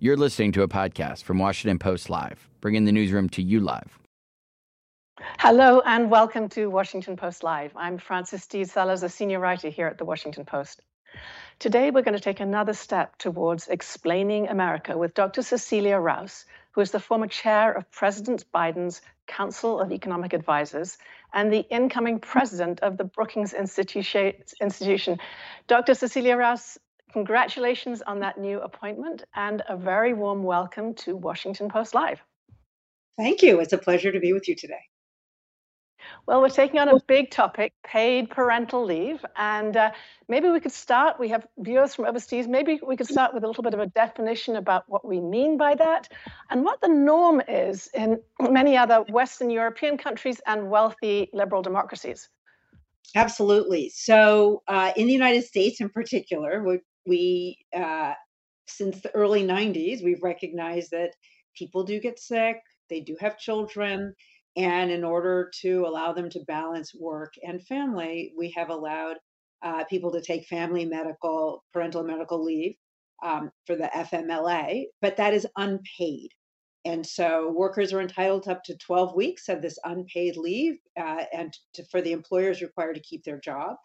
You're listening to a podcast from Washington Post Live, bringing the newsroom to you live. Hello and welcome to Washington Post Live. I'm Frances Stead Sellers, a senior writer here at the Washington Post. Today, we're going to take another step towards explaining America with Dr. Cecilia Rouse, who is the former chair of President Biden's Council of Economic Advisors and the incoming president of the Brookings Institution. Dr. Cecilia Rouse, congratulations on that new appointment and a very warm welcome to Washington Post Live. Thank you. It's a pleasure to be with you today. Well, we're taking on a big topic paid parental leave. And uh, maybe we could start. We have viewers from overseas. Maybe we could start with a little bit of a definition about what we mean by that and what the norm is in many other Western European countries and wealthy liberal democracies. Absolutely. So, uh, in the United States in particular, we, we uh, since the early 90s, we've recognized that people do get sick, they do have children, and in order to allow them to balance work and family, we have allowed uh, people to take family medical, parental medical leave um, for the FMLA, but that is unpaid. And so workers are entitled to up to 12 weeks of this unpaid leave, uh, and to, for the employers required to keep their job.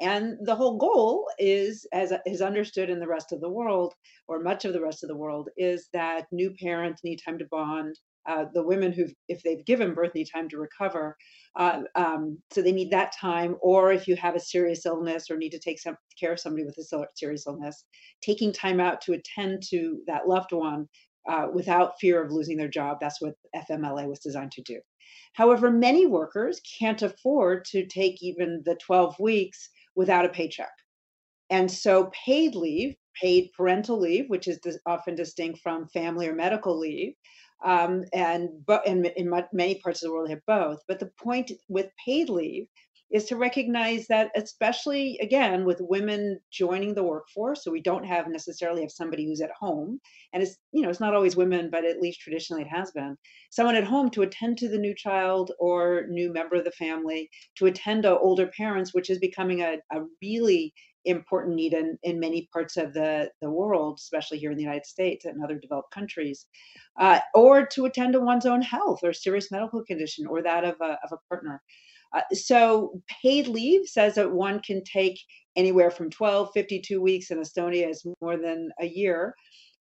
And the whole goal is, as is understood in the rest of the world, or much of the rest of the world, is that new parents need time to bond, uh, the women who, if they've given birth, need time to recover. Uh, um, so they need that time. Or if you have a serious illness or need to take some care of somebody with a serious illness, taking time out to attend to that loved one uh, without fear of losing their job. That's what FMLA was designed to do. However, many workers can't afford to take even the 12 weeks without a paycheck. And so paid leave, paid parental leave, which is often distinct from family or medical leave, um, and but in, in many parts of the world they have both. But the point with paid leave is to recognize that, especially again with women joining the workforce, so we don't have necessarily have somebody who's at home, and it's you know it's not always women, but at least traditionally it has been someone at home to attend to the new child or new member of the family, to attend to older parents, which is becoming a, a really important need in, in many parts of the, the world, especially here in the United States and other developed countries, uh, or to attend to one's own health or serious medical condition or that of a, of a partner. Uh, so paid leave says that one can take anywhere from 12, 52 weeks in Estonia is more than a year.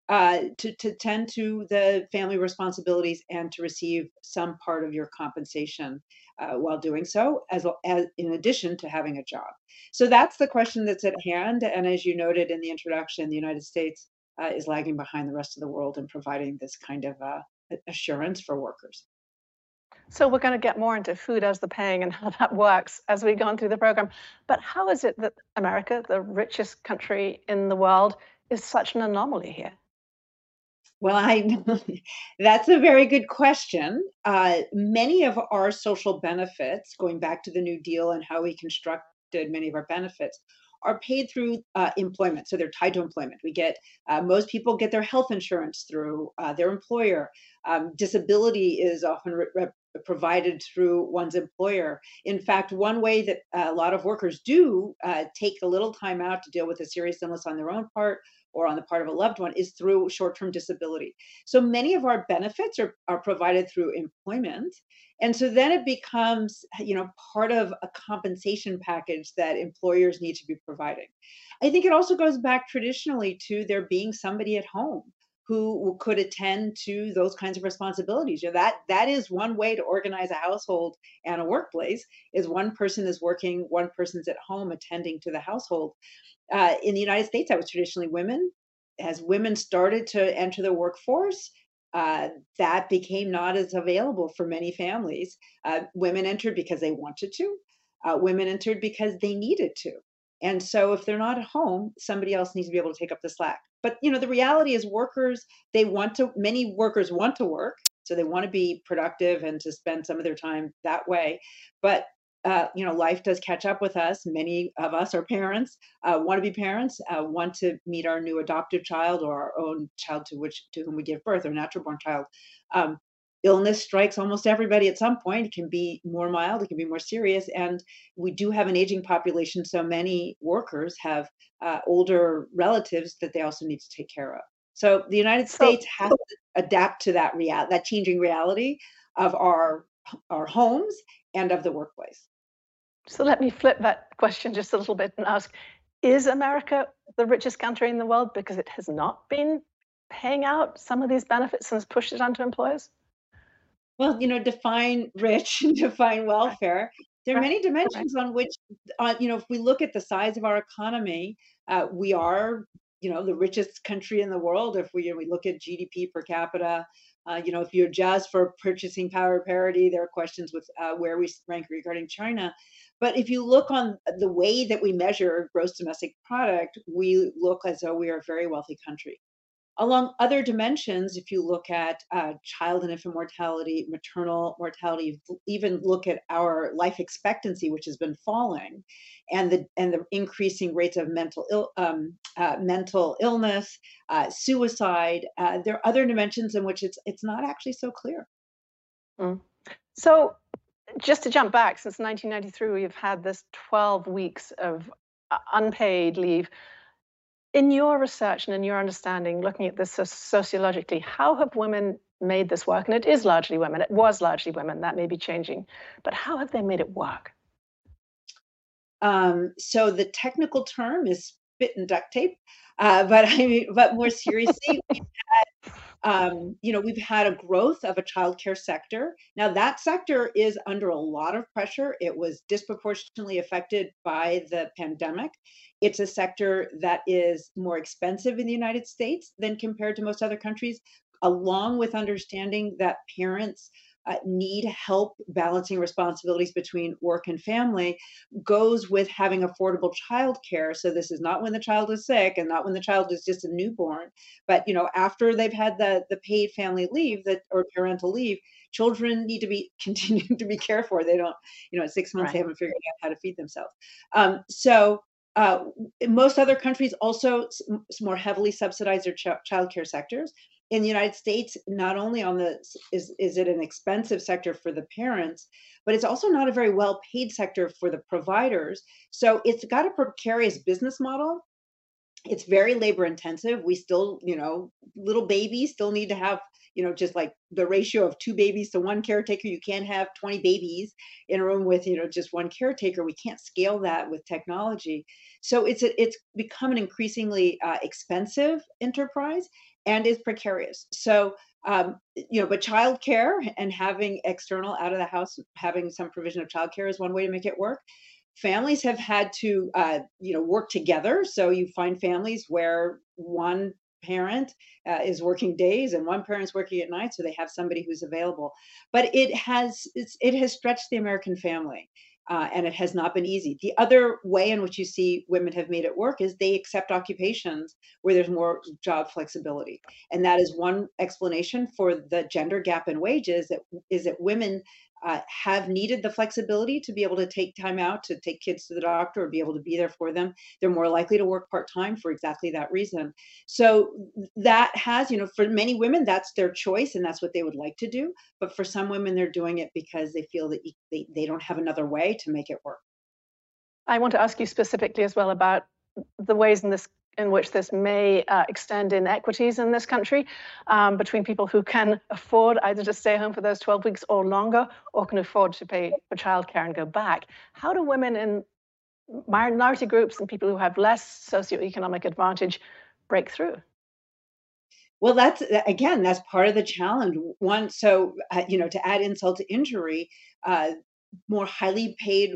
Uh, to, to tend to the family responsibilities and to receive some part of your compensation uh, while doing so, as, as in addition to having a job. So that's the question that's at hand. And as you noted in the introduction, the United States uh, is lagging behind the rest of the world in providing this kind of uh, assurance for workers. So we're going to get more into food as the paying and how that works as we go on through the program. But how is it that America, the richest country in the world, is such an anomaly here? Well, I that's a very good question. Uh, many of our social benefits, going back to the New Deal and how we constructed many of our benefits, are paid through uh, employment. So they're tied to employment. We get uh, most people get their health insurance through uh, their employer. Um, disability is often re- provided through one's employer. In fact, one way that a lot of workers do uh, take a little time out to deal with a serious illness on their own part or on the part of a loved one is through short-term disability. So many of our benefits are, are provided through employment. And so then it becomes, you know, part of a compensation package that employers need to be providing. I think it also goes back traditionally to there being somebody at home who could attend to those kinds of responsibilities. You know, that that is one way to organize a household and a workplace is one person is working, one person's at home attending to the household. Uh, in the United States, that was traditionally women. As women started to enter the workforce, uh, that became not as available for many families. Uh, women entered because they wanted to. Uh, women entered because they needed to. And so if they're not at home, somebody else needs to be able to take up the slack. But you know, the reality is workers, they want to many workers want to work, so they want to be productive and to spend some of their time that way. But uh, you know, life does catch up with us. Many of us are parents, uh, want to be parents, uh, want to meet our new adoptive child or our own child to which to whom we give birth, or natural born child. Um, illness strikes almost everybody at some point. It can be more mild, it can be more serious. And we do have an aging population, so many workers have uh, older relatives that they also need to take care of. So the United States has to adapt to that real that changing reality of our our homes and of the workplace. So let me flip that question just a little bit and ask Is America the richest country in the world because it has not been paying out some of these benefits and has pushed it onto employers? Well, you know, define rich and define welfare. There are many dimensions on which, uh, you know, if we look at the size of our economy, uh, we are, you know, the richest country in the world. If we, you know, we look at GDP per capita, uh, you know, if you adjust for purchasing power parity, there are questions with uh, where we rank regarding China. But if you look on the way that we measure gross domestic product, we look as though we are a very wealthy country. Along other dimensions, if you look at uh, child and infant mortality, maternal mortality, even look at our life expectancy, which has been falling, and the and the increasing rates of mental Ill, um, uh, mental illness, uh, suicide, uh, there are other dimensions in which it's it's not actually so clear. Mm. So just to jump back, since 1993, we've had this 12 weeks of uh, unpaid leave. In your research and in your understanding, looking at this sociologically, how have women made this work? And it is largely women. It was largely women. That may be changing. But how have they made it work? Um, so the technical term is spit and duct tape, uh, but I mean, but more seriously, um, you know, we've had a growth of a childcare sector. Now, that sector is under a lot of pressure. It was disproportionately affected by the pandemic. It's a sector that is more expensive in the United States than compared to most other countries, along with understanding that parents uh, need help balancing responsibilities between work and family goes with having affordable childcare. So this is not when the child is sick and not when the child is just a newborn, but you know after they've had the the paid family leave that or parental leave, children need to be continuing to be cared for. They don't, you know, at six months they haven't figured out how to feed themselves. Um, so. Uh, most other countries also s- m- s- more heavily subsidize their ch- childcare sectors. In the United States, not only on the is is it an expensive sector for the parents, but it's also not a very well paid sector for the providers. So it's got a precarious business model it's very labor intensive. We still, you know, little babies still need to have, you know, just like the ratio of two babies to one caretaker. You can't have 20 babies in a room with, you know, just one caretaker. We can't scale that with technology. So it's a, it's become an increasingly uh, expensive enterprise and is precarious. So um, you know, but childcare and having external out of the house, having some provision of childcare is one way to make it work. Families have had to uh, you know work together. So you find families where one parent uh, is working days and one parent's working at night so they have somebody who's available. But it has it's, it has stretched the american family uh, and it has not been easy. The other way in which you see women have made it work is they accept occupations where there's more job flexibility. And that is one explanation for the gender gap in wages that is that women uh, have needed the flexibility to be able to take time out to take kids to the doctor or be able to be there for them. They're more likely to work part time for exactly that reason. So that has, you know, for many women, that's their choice and that's what they would like to do. But for some women, they're doing it because they feel that they, they don't have another way to make it work. I want to ask you specifically as well about the ways in this in which this may uh, extend inequities in this country um, between people who can afford either to stay home for those 12 weeks or longer or can afford to pay for childcare and go back. How do women in minority groups and people who have less socioeconomic advantage break through? Well, that's again, that's part of the challenge. One, so uh, you know, to add insult to injury, uh, more highly paid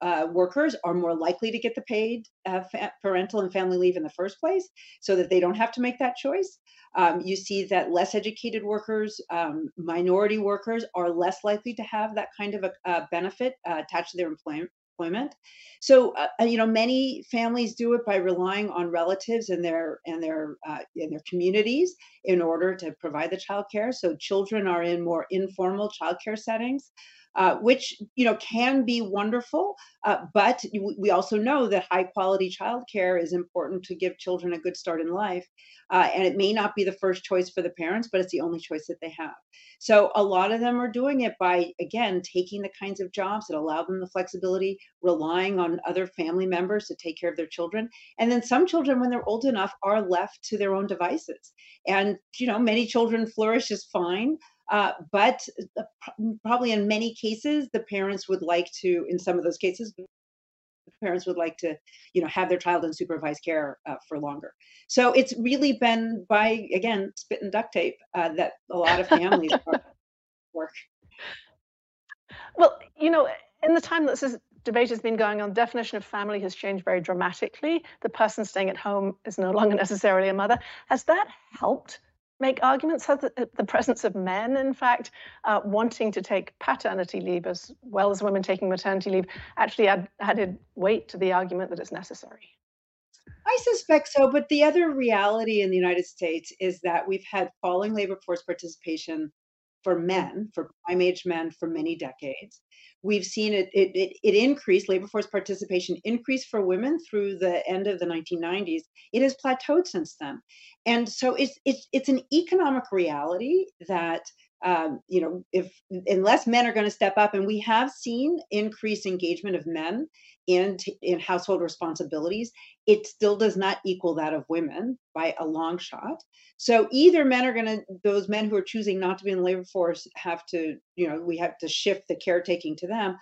uh, workers are more likely to get the paid uh, parental and family leave in the first place, so that they don't have to make that choice. Um, you see that less educated workers, um, minority workers, are less likely to have that kind of a, uh benefit uh, attached to their employment. So uh, uh, you know, many families do it by relying on relatives and their and their uh, in their communities in order to provide the childcare. So children are in more informal childcare settings. Uh, which you know can be wonderful. Uh, but we also know that high quality childcare is important to give children a good start in life. Uh, and it may not be the first choice for the parents, but it's the only choice that they have. So a lot of them are doing it by, again, taking the kinds of jobs that allow them the flexibility, relying on other family members to take care of their children. And then some children, when they're old enough, are left to their own devices. And, you know, many children flourish just fine. Uh, but uh, probably in many cases, the parents would like to, in some of those cases, parents would like to you know have their child in supervised care uh, for longer. So it's really been by again spit and duct tape uh, that a lot of families work. Well you know in the time that this debate has been going on definition of family has changed very dramatically. The person staying at home is no longer necessarily a mother. Has that helped make arguments for the, the presence of men, in fact, uh, wanting to take paternity leave as well as women taking maternity leave, actually add, added weight to the argument that it's necessary. I suspect so, but the other reality in the United States is that we've had falling labor force participation for men, for prime age men, for many decades. We've seen it, it, it, it increased, labor force participation increased for women through the end of the 1990s. It has plateaued since then. And so it's, it's, it's an economic reality that um, you know, if unless men are going to step up, and we have seen increased engagement of men in in household responsibilities, it still does not equal that of women by a long shot. So either men are going to those men who are choosing not to be in the labor force have to, you know, we have to shift the caretaking to them,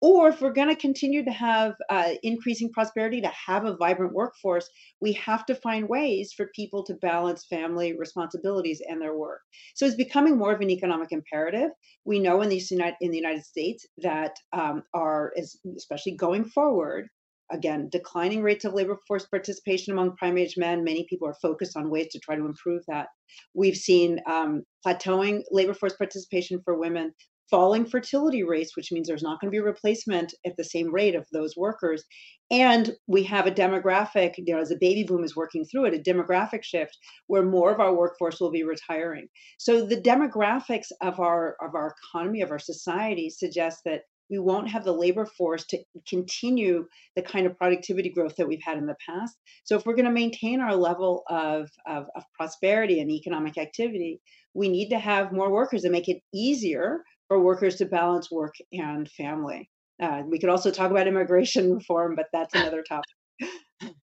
or if we're going to continue to have uh, increasing prosperity, to have a vibrant workforce, we have to find ways for people to balance family responsibilities and their work. So it's becoming more of an economic imperative. We know in the United, in the United States that um, are, especially going forward, again, declining rates of labor force participation among prime age men. Many people are focused on ways to try to improve that. We've seen um, plateauing labor force participation for women falling fertility rates, which means there's not going to be replacement at the same rate of those workers. And we have a demographic, you know, as the baby boom is working through it, a demographic shift where more of our workforce will be retiring. So the demographics of our of our economy, of our society suggest that we won't have the labor force to continue the kind of productivity growth that we've had in the past. So if we're going to maintain our level of, of, of prosperity and economic activity, we need to have more workers and make it easier for workers to balance work and family. Uh, we could also talk about immigration reform, but that's another topic.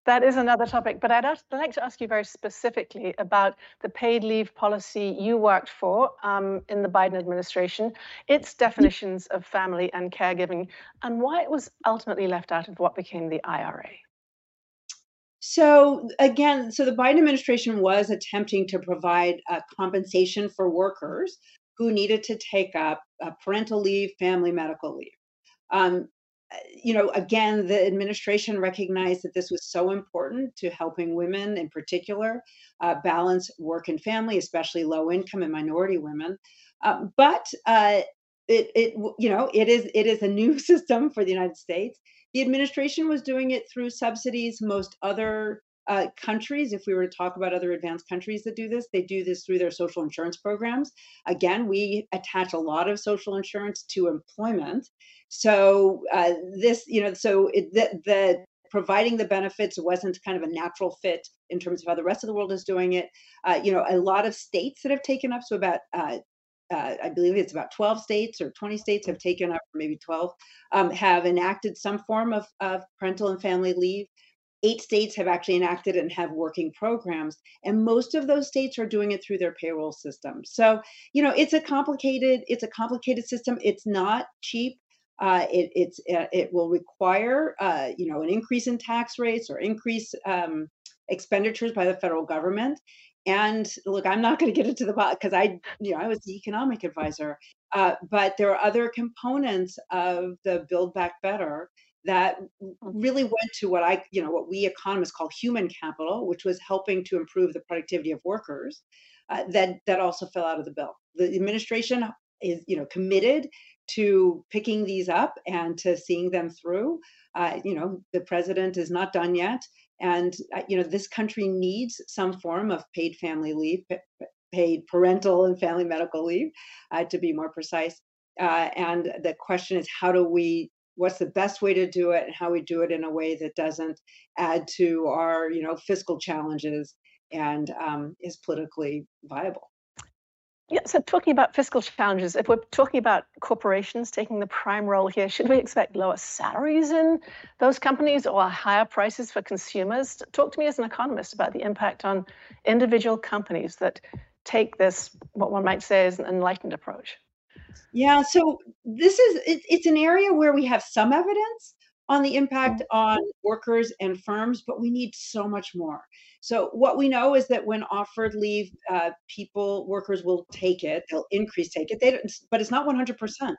That is another topic, but I'd like to ask you very specifically about the paid leave policy you worked for um, in the Biden administration, its definitions of family and caregiving, and why it was ultimately left out of what became the IRA. So again, so the Biden administration was attempting to provide uh, compensation for workers who needed to take up uh, parental leave, family medical leave. Um, uh, you know, again, the administration recognized that this was so important to helping women in particular uh, balance work and family, especially low income and minority women. Um, but uh, it, it, you know, it is it is a new system for the United States. The administration was doing it through subsidies. Most other uh, countries, if we were to talk about other advanced countries that do this, they do this through their social insurance programs. Again, we attach a lot of social insurance to employment. So uh, this, you know, so it, the, the providing the benefits wasn't kind of a natural fit in terms of how the rest of the world is doing it. Uh, you know, a lot of states that have taken up, so about uh, uh, I believe it's about 12 states or 20 states have taken up, or maybe 12, um, have enacted some form of, of parental and family leave eight states have actually enacted and have working programs and most of those states are doing it through their payroll system. So you know it's a complicated it's a complicated system. It's not cheap. Uh, it, it's uh, it will require uh, you know an increase in tax rates or increase um, expenditures by the federal government. And look i'm not going to get into the because i you know i was the economic advisor. Uh, but there are other components of the build back better that mm-hmm. really went to what I, you know, what we economists call human capital, which was helping to improve the productivity of workers. Uh, that that also fell out of the bill. The administration is, you know, committed to picking these up and to seeing them through. Uh, you know, the president is not done yet, and uh, you know, this country needs some form of paid family leave, paid parental and family medical leave, uh, to be more precise. Uh, and the question is, how do we what's the best way to do it and how we do it in a way that doesn't add to our you know fiscal challenges and um, is politically viable yeah, so talking about fiscal challenges, if we're talking about corporations taking the prime role here, should we expect lower salaries in those companies or higher prices for consumers? Talk to me as an economist about the impact on individual companies that take this, what one might say is an enlightened approach. Yeah, so this is it, it's an area where we have some evidence on the impact on workers and firms, but we need so much more. So what we know is that when offered leave, uh, people, workers will take it. They'll increase take it. They don't, but it's not 100%.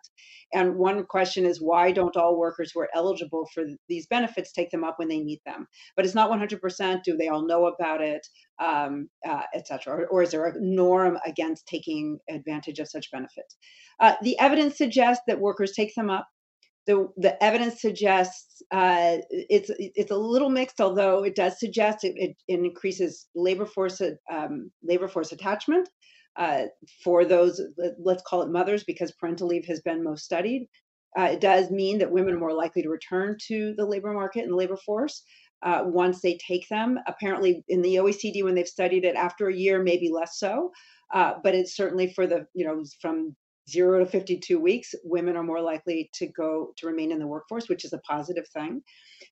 And one question is why don't all workers who are eligible for these benefits take them up when they need them? But it's not 100%. Do they all know about it, um, uh, et cetera? Or, or, is there a norm against taking advantage of such benefits? Uh, the evidence suggests that workers take them up the the evidence suggests uh, it's it's a little mixed, although it does suggest it, it, increases labor force um, labor force attachment uh, for those let's call it mothers because parental leave has been most studied. Uh, it does mean that women are more likely to return to the labor market and the labor force uh, once they take them. Apparently, in the OECD, when they've studied it after a year, maybe less so. Uh, but it's certainly for the you know from zero to 52 weeks, women are more likely to go to remain in the workforce, which is a positive thing.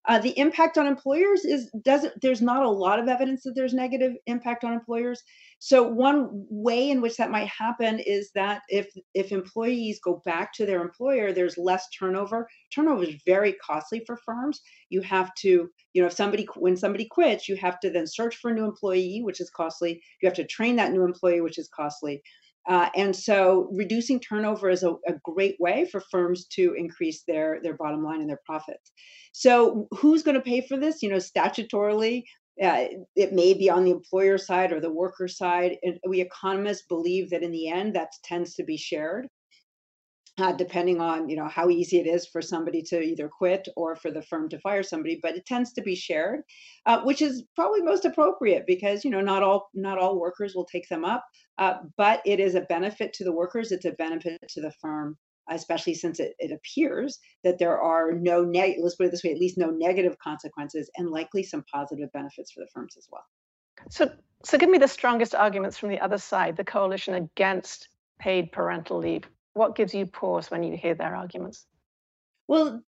Uh, the impact on employers is doesn't there's not a lot of evidence that there's negative impact on employers. So one way in which that might happen is that if if employees go back to their employer, there's less turnover. Turnover is very costly for firms. You have to, you know, if somebody when somebody quits, you have to then search for a new employee, which is costly. You have to train that new employee, which is costly. Uh, and so reducing turnover is a, a, great way for firms to increase their, their bottom line and their profits. So who's going to pay for this? You know, statutorily, uh, it may be on the employer side or the worker side. And we economists believe that in the end, that tends to be shared uh, depending on you know how easy it is for somebody to either quit or for the firm to fire somebody but it tends to be shared uh, which is probably most appropriate because you know not all not all workers will take them up uh, but it is a benefit to the workers it's a benefit to the firm especially since it, it appears that there are no neg- let's put it this way at least no negative consequences and likely some positive benefits for the firms as well. So so give me the strongest arguments from the other side the coalition against paid parental leave what gives you pause when you hear their arguments? Well,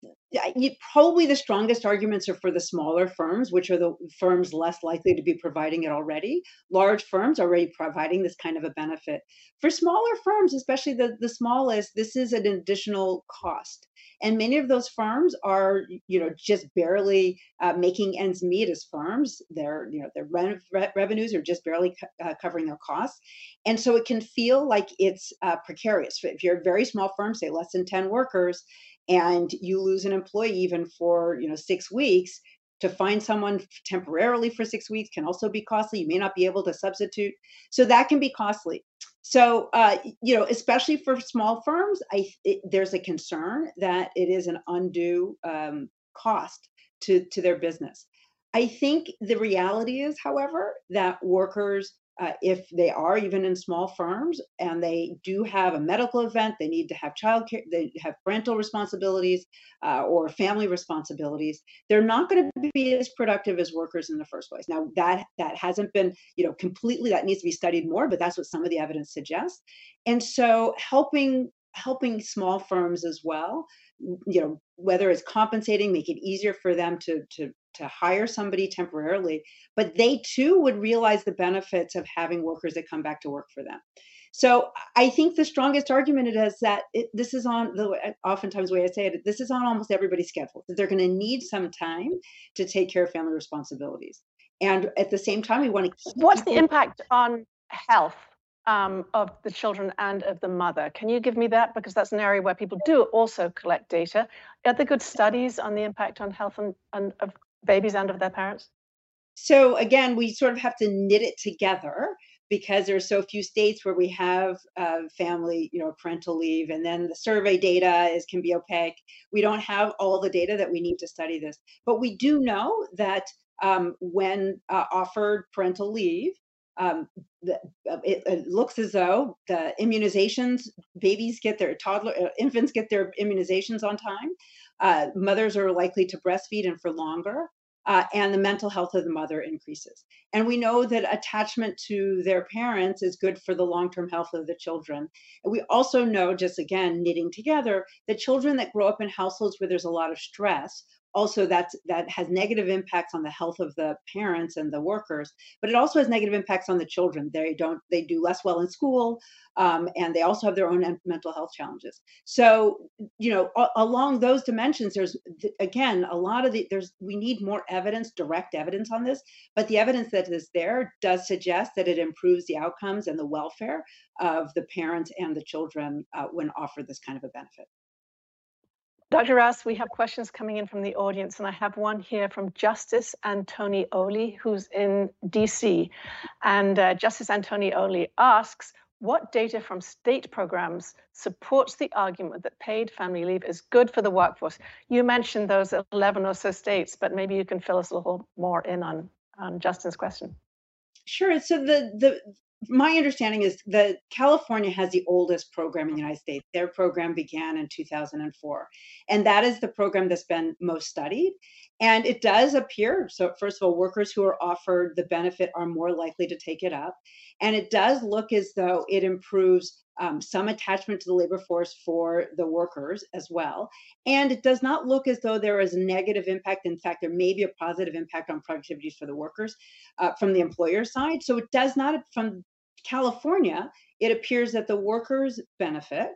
you, probably the strongest arguments are for the smaller firms, which are the firms less likely to be providing it already. Large firms are already providing this kind of a benefit. For smaller firms, especially the, the smallest, this is an additional cost. And many of those firms are, you know, just barely uh, making ends meet as firms. Their, you know, their re- re- revenues are just barely co- uh, covering their costs, and so it can feel like it's uh, precarious. If you're a very small firm, say less than ten workers, and you lose an employee even for you know six weeks to find someone temporarily for six weeks can also be costly you may not be able to substitute so that can be costly. So uh, you know especially for small firms i it, there's a concern that it is an undue um, cost to to their business. I think the reality is however that workers uh, if they are even in small firms and they do have a medical event, they need to have childcare, they have parental responsibilities uh, or family responsibilities. They're not going to be as productive as workers in the first place. Now that that hasn't been, you know, completely. That needs to be studied more, but that's what some of the evidence suggests. And so helping helping small firms as well you know whether it's compensating make it easier for them to to to hire somebody temporarily but they too would realize the benefits of having workers that come back to work for them. So i think the strongest argument is that it, this is on the oftentimes the way i say it this is on almost everybody's schedule that they're going to need some time to take care of family responsibilities. And at the same time we want to what's the impact on health um, of the children and of the mother. Can you give me that? Because that's an area where people do also collect data. Are there good studies on the impact on health and, and of babies and of their parents? So again, we sort of have to knit it together because there are so few states where we have uh, family, you know, parental leave, and then the survey data is can be opaque. We don't have all the data that we need to study this, but we do know that um, when uh, offered parental leave, um, uh, it, it, looks as though the immunizations babies get their toddler uh, infants get their immunizations on time uh, mothers are likely to breastfeed and for longer uh, and the mental health of the mother increases. And we know that attachment to their parents is good for the long term health of the children. And we also know, just again, knitting together, that children that grow up in households where there's a lot of stress also that's that has negative impacts on the health of the parents and the workers but it also has negative impacts on the children. They don't they do less well in school um, and they also have their own mental health challenges. So you know a- along those dimensions there's again a lot of the there's we need more evidence direct evidence on this but the evidence that is there does suggest that it improves the outcomes and the welfare of the parents and the children uh, when offered this kind of a benefit Dr. Rouse, we have questions coming in from the audience, and I have one here from Justin Antonioli, who's in DC. And uh, Justin Antonioli asks, what data from state programs supports the argument that paid family leave is good for the workforce? You mentioned those 11 or so states, but maybe you can fill us a little more in on, on Justin's question. Sure. So the the my understanding is that California has the oldest program in the United States. Their program began in 2004. And that is the program that's been most studied. And it does appear so, first of all, workers who are offered the benefit are more likely to take it up. And it does look as though it improves um, some attachment to the labor force for the workers as well. And it does not look as though there is a negative impact. In fact, there may be a positive impact on productivity for the workers uh, from the employer side. So it does not, from California, it appears that the workers benefit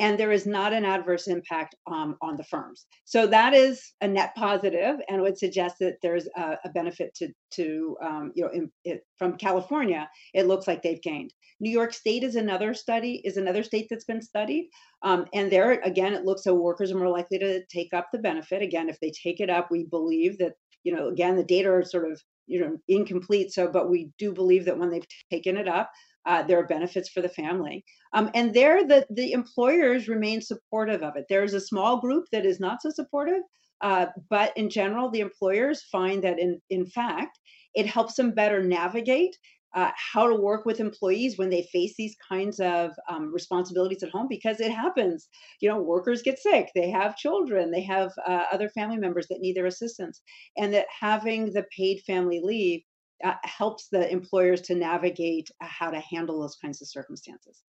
and there is not an adverse impact um, on the firms. So that is a net positive and would suggest that there's a, a benefit to, to um, you know, in, it, from California, it looks like they've gained. New York State is another study, is another state that's been studied. Um, and there, again, it looks so workers are more likely to take up the benefit. Again, if they take it up, we believe that, you know, again, the data are sort of, you know, incomplete. So, but we do believe that when they've taken it up, uh, there are benefits for the family. Um, and there, the, the employers remain supportive of it. There's a small group that is not so supportive, uh, but in general, the employers find that in, in fact, it helps them better navigate uh, how to work with employees when they face these kinds of um, responsibilities at home because it happens you know workers get sick they have children they have uh, other family members that need their assistance and that having the paid family leave uh, helps the employers to navigate uh, how to handle those kinds of circumstances.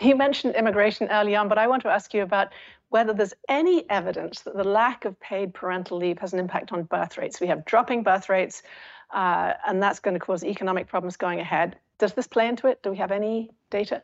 You mentioned immigration early on, but I want to ask you about whether there's any evidence that the lack of paid parental leave has an impact on birth rates. We have dropping birth rates, uh, and that's going to cause economic problems going ahead. Does this play into it? Do we have any data?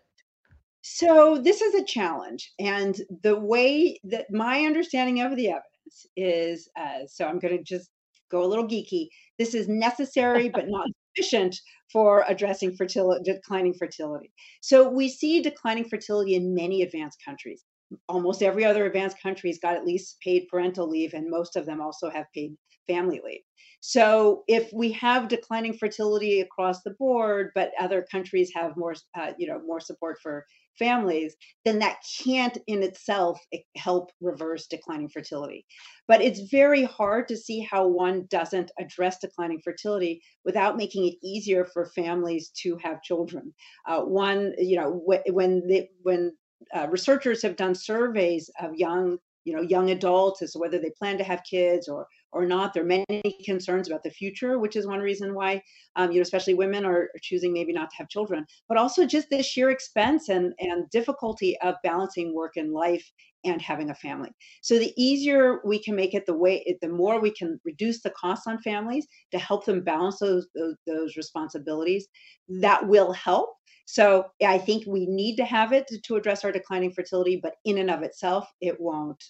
So, this is a challenge. And the way that my understanding of the evidence is uh, so I'm going to just go a little geeky. This is necessary but not sufficient for addressing fertility, declining fertility. So we see declining fertility in many advanced countries. Almost every other advanced country's got at least paid parental leave, and most of them also have paid family leave. So if we have declining fertility across the board, but other countries have more, uh, you know, more support for families, then that can't in itself eh, help reverse declining fertility. But it's very hard to see how one doesn't address declining fertility without making it easier for families to have children. Uh, one, you know, when they, when uh, researchers have done surveys of young you know young adults as to whether they plan to have kids or or not. There are many concerns about the future, which is one reason why, um, you know, especially women are, choosing maybe not to have children, but also just the sheer expense and, and difficulty of balancing work and life and having a family. So the easier we can make it, the way, the more we can reduce the costs on families to help them balance those, those, those responsibilities, that will help. So I think we need to have it to, to address our declining fertility, but in and of itself, it won't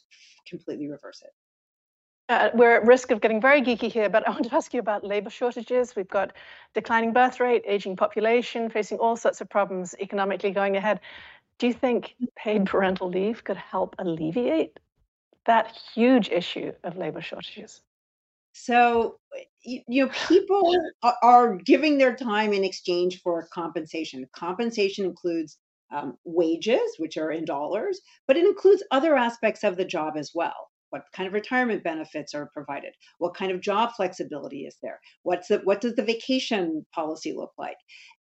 completely reverse it. Uh, we're at risk of getting very geeky here, but I want to ask you about labor shortages. We've got declining birth rate, aging population, facing all sorts of problems economically going ahead. Do you think paid parental leave could help alleviate that huge issue of labor shortages? So, you, know, people are giving their time in exchange for compensation. Compensation includes um, wages, which are in dollars, but it includes other aspects of the job as well what kind of retirement benefits are provided what kind of job flexibility is there what's the, what does the vacation policy look like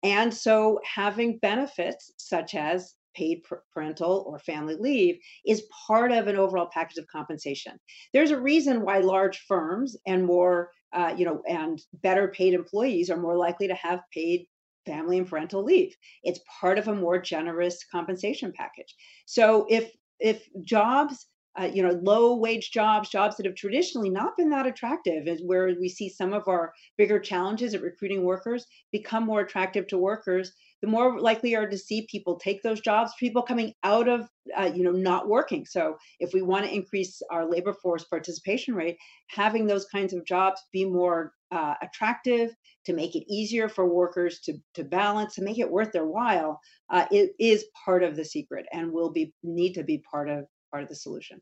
and so having benefits such as paid parental or family leave is part of an overall package of compensation. There's a reason why large firms and more, uh, you know, and better paid employees are more likely to have paid family and parental leave. It's part of a more generous compensation package. So if if jobs uh, you know, low wage jobs, jobs that have traditionally not been that attractive, is where we see some of our bigger challenges at recruiting workers become more attractive to workers. The more likely are to see people take those jobs, people coming out of, uh, you know, not working. So if we want to increase our labor force participation rate, having those kinds of jobs be more uh, attractive, to make it easier for workers to, to balance, to make it worth their while, uh, it is part of the secret and will be need to be part of part of the solution.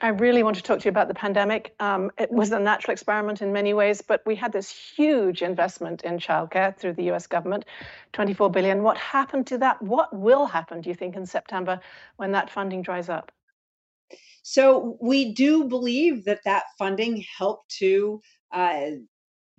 I really want to talk to you about the pandemic. Um, it was a natural experiment in many ways, but we had this huge investment in childcare through the US government, 24 billion. What happened to that? What will happen, do you think, in September when that funding dries up? So we do believe that that funding helped to uh,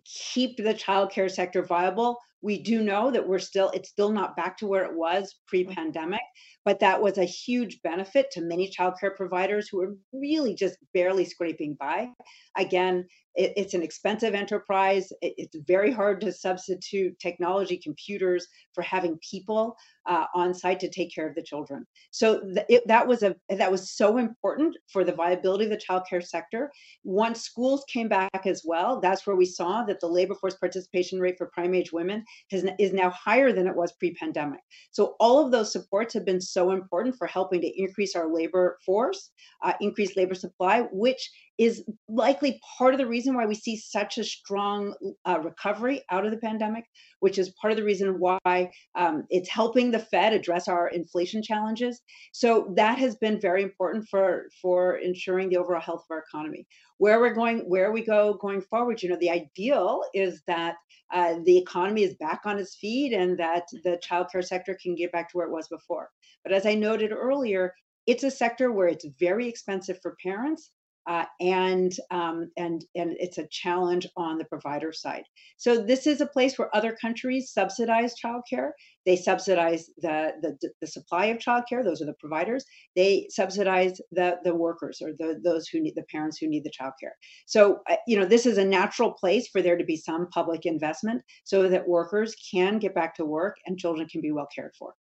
keep the childcare sector viable. We do know that we're still, it's still not back to where it was pre pandemic, but that was a huge benefit to many childcare providers who are really just barely scraping by. Again, it, it's an expensive enterprise. It, it's very hard to substitute technology, computers for having people uh, on site to take care of the children. So th- it, that was a that was so important for the viability of the childcare sector. Once schools came back as well, that's where we saw that the labor force participation rate for prime age women has, is now higher than it was pre-pandemic. So all of those supports have been so important for helping to increase our labor force, uh, increase labor supply, which is likely part of the reason why we see such a strong uh, recovery out of the pandemic, which is part of the reason why um, it's helping the Fed address our inflation challenges. So that has been very important for for ensuring the overall health of our economy. Where we're going, where we go going forward, you know, the ideal is that uh, the economy is back on its feet and that the childcare sector can get back to where it was before. But as I noted earlier, it's a sector where it's very expensive for parents uh, and um, and and it's a challenge on the provider side. So this is a place where other countries subsidize childcare. They subsidize the, the the supply of childcare; those are the providers. They subsidize the the workers or the those who need the parents who need the childcare. So uh, you know this is a natural place for there to be some public investment so that workers can get back to work and children can be well cared for.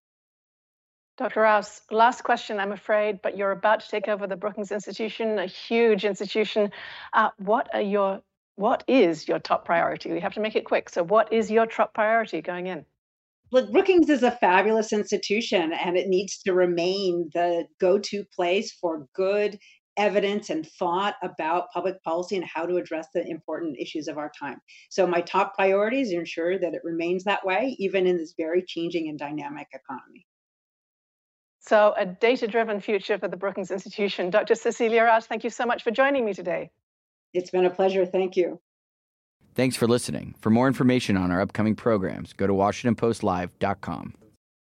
Dr. Rouse, last question, I'm afraid, but you're about to take over the Brookings Institution, a huge institution. Uh, what are your what is your top priority? We have to make it quick. So, what is your top priority going in? Look, Brookings is a fabulous institution, and it needs to remain the go-to place for good evidence and thought about public policy and how to address the important issues of our time. So, my top priority is to ensure that it remains that way, even in this very changing and dynamic economy. So, a data driven future for the Brookings Institution. Dr. Cecilia Rouse, thank you so much for joining me today. It's been a pleasure. Thank you. Thanks for listening. For more information on our upcoming programs, go to WashingtonPostLive.com.